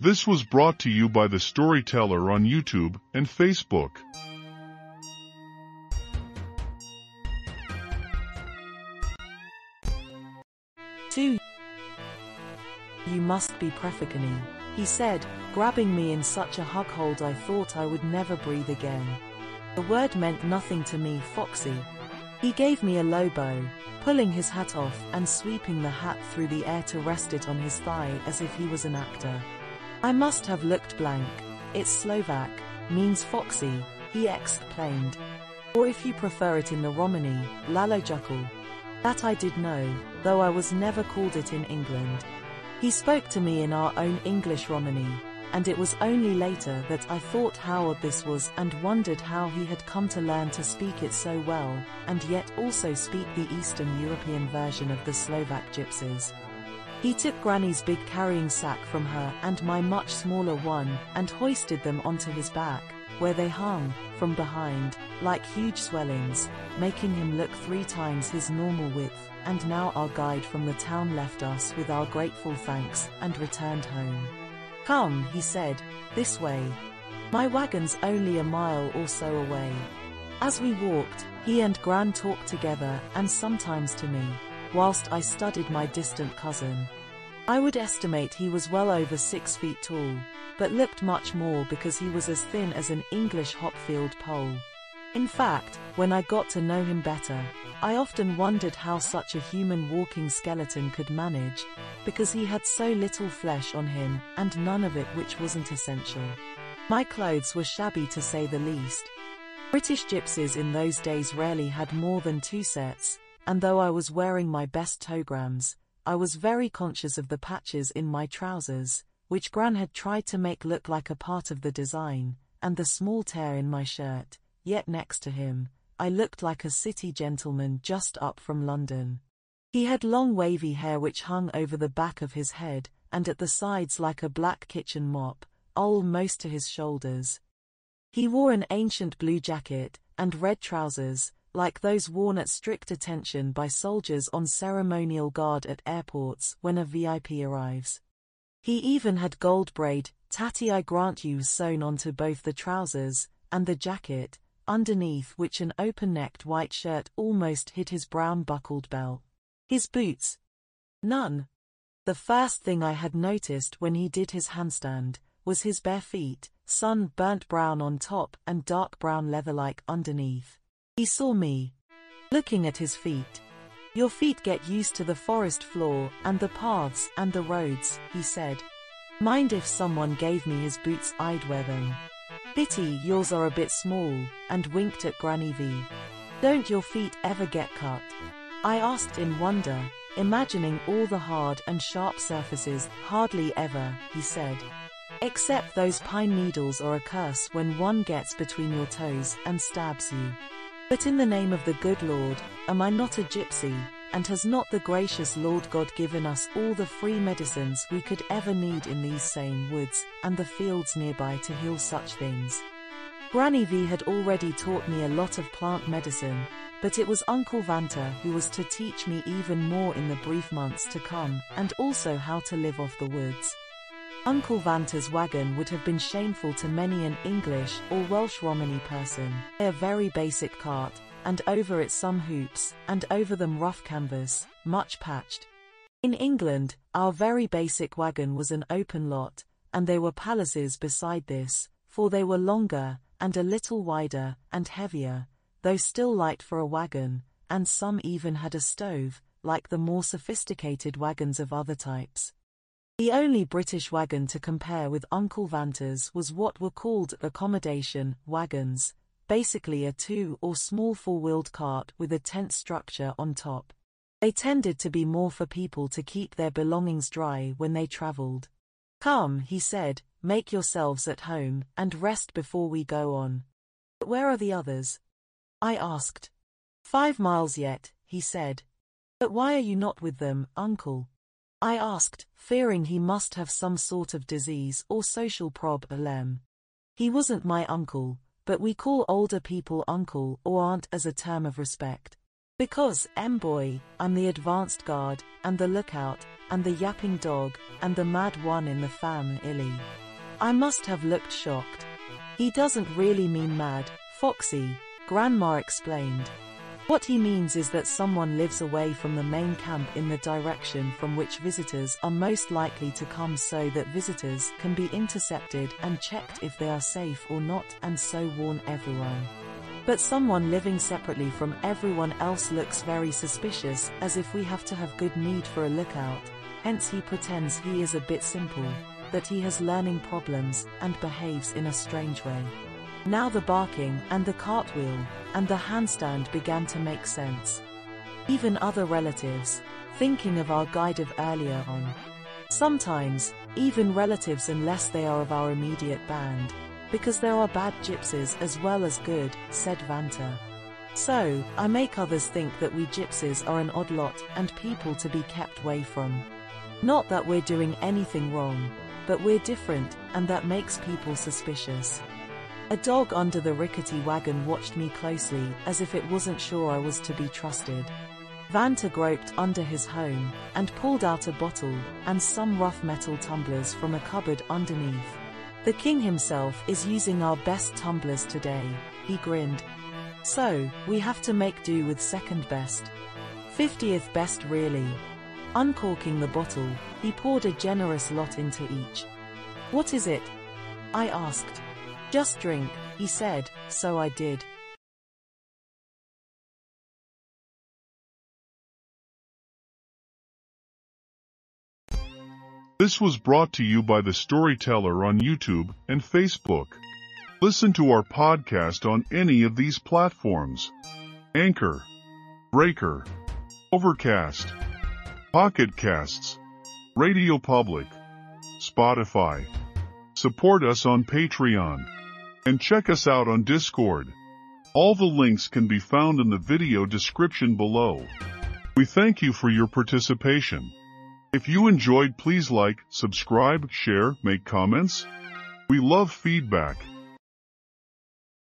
This was brought to you by The Storyteller on YouTube and Facebook. Two. You must be Prephagony, he said, grabbing me in such a hug hold I thought I would never breathe again. The word meant nothing to me, Foxy. He gave me a low bow, pulling his hat off and sweeping the hat through the air to rest it on his thigh as if he was an actor. I must have looked blank. It's Slovak, means foxy, he explained. Or if you prefer it in the Romany, Lalojukul. That I did know, though I was never called it in England. He spoke to me in our own English Romany, and it was only later that I thought how odd this was and wondered how he had come to learn to speak it so well, and yet also speak the Eastern European version of the Slovak gypsies. He took Granny's big carrying sack from her and my much smaller one and hoisted them onto his back, where they hung, from behind, like huge swellings, making him look three times his normal width, and now our guide from the town left us with our grateful thanks and returned home. Come, he said, this way. My wagon's only a mile or so away. As we walked, he and Gran talked together and sometimes to me, whilst I studied my distant cousin. I would estimate he was well over six feet tall, but looked much more because he was as thin as an English hopfield pole. In fact, when I got to know him better, I often wondered how such a human walking skeleton could manage, because he had so little flesh on him and none of it which wasn't essential. My clothes were shabby to say the least. British gypsies in those days rarely had more than two sets, and though I was wearing my best tograms, I was very conscious of the patches in my trousers, which Gran had tried to make look like a part of the design, and the small tear in my shirt, yet next to him, I looked like a city gentleman just up from London. He had long wavy hair which hung over the back of his head, and at the sides like a black kitchen mop, almost to his shoulders. He wore an ancient blue jacket, and red trousers, like those worn at strict attention by soldiers on ceremonial guard at airports when a VIP arrives. He even had gold braid, tatty I grant you sewn onto both the trousers and the jacket, underneath which an open-necked white shirt almost hid his brown buckled belt. His boots? None. The first thing I had noticed when he did his handstand was his bare feet, sun burnt brown on top and dark brown leather-like underneath. He saw me. Looking at his feet. Your feet get used to the forest floor and the paths and the roads, he said. Mind if someone gave me his boots I'd wear them. Pity yours are a bit small, and winked at Granny V. Don't your feet ever get cut? I asked in wonder, imagining all the hard and sharp surfaces, hardly ever, he said. Except those pine needles are a curse when one gets between your toes and stabs you. But in the name of the good Lord, am I not a gypsy, and has not the gracious Lord God given us all the free medicines we could ever need in these same woods and the fields nearby to heal such things? Granny V had already taught me a lot of plant medicine, but it was Uncle Vanta who was to teach me even more in the brief months to come, and also how to live off the woods. Uncle Vanta's wagon would have been shameful to many an English or Welsh Romany person. A very basic cart, and over it some hoops, and over them rough canvas, much patched. In England, our very basic wagon was an open lot, and there were palaces beside this, for they were longer, and a little wider, and heavier, though still light for a wagon, and some even had a stove, like the more sophisticated wagons of other types. The only British wagon to compare with Uncle Vanta's was what were called accommodation wagons, basically a two or small four-wheeled cart with a tent structure on top. They tended to be more for people to keep their belongings dry when they travelled. Come, he said, make yourselves at home and rest before we go on. But where are the others? I asked. Five miles yet, he said. But why are you not with them, uncle? I asked, fearing he must have some sort of disease or social problem. He wasn't my uncle, but we call older people uncle or aunt as a term of respect. Because, M-boy, I'm the advanced guard, and the lookout, and the yapping dog, and the mad one in the fam. family. I must have looked shocked. He doesn't really mean mad, Foxy, Grandma explained. What he means is that someone lives away from the main camp in the direction from which visitors are most likely to come so that visitors can be intercepted and checked if they are safe or not and so warn everyone. But someone living separately from everyone else looks very suspicious as if we have to have good need for a lookout, hence he pretends he is a bit simple, that he has learning problems and behaves in a strange way. Now the barking and the cartwheel and the handstand began to make sense. Even other relatives, thinking of our guide of earlier on. Sometimes, even relatives unless they are of our immediate band, because there are bad gypsies as well as good, said Vanta. So, I make others think that we gypsies are an odd lot and people to be kept away from. Not that we're doing anything wrong, but we're different, and that makes people suspicious. A dog under the rickety wagon watched me closely, as if it wasn't sure I was to be trusted. Vanta groped under his home, and pulled out a bottle, and some rough metal tumblers from a cupboard underneath. The king himself is using our best tumblers today, he grinned. So, we have to make do with second best. 50th best really. Uncorking the bottle, he poured a generous lot into each. What is it? I asked. Just drink, he said, so I did. This was brought to you by The Storyteller on YouTube and Facebook. Listen to our podcast on any of these platforms. Anchor, Breaker, Overcast, Pocket Casts, Radio Public, Spotify. Support us on Patreon. And check us out on Discord. All the links can be found in the video description below. We thank you for your participation. If you enjoyed please like, subscribe, share, make comments. We love feedback.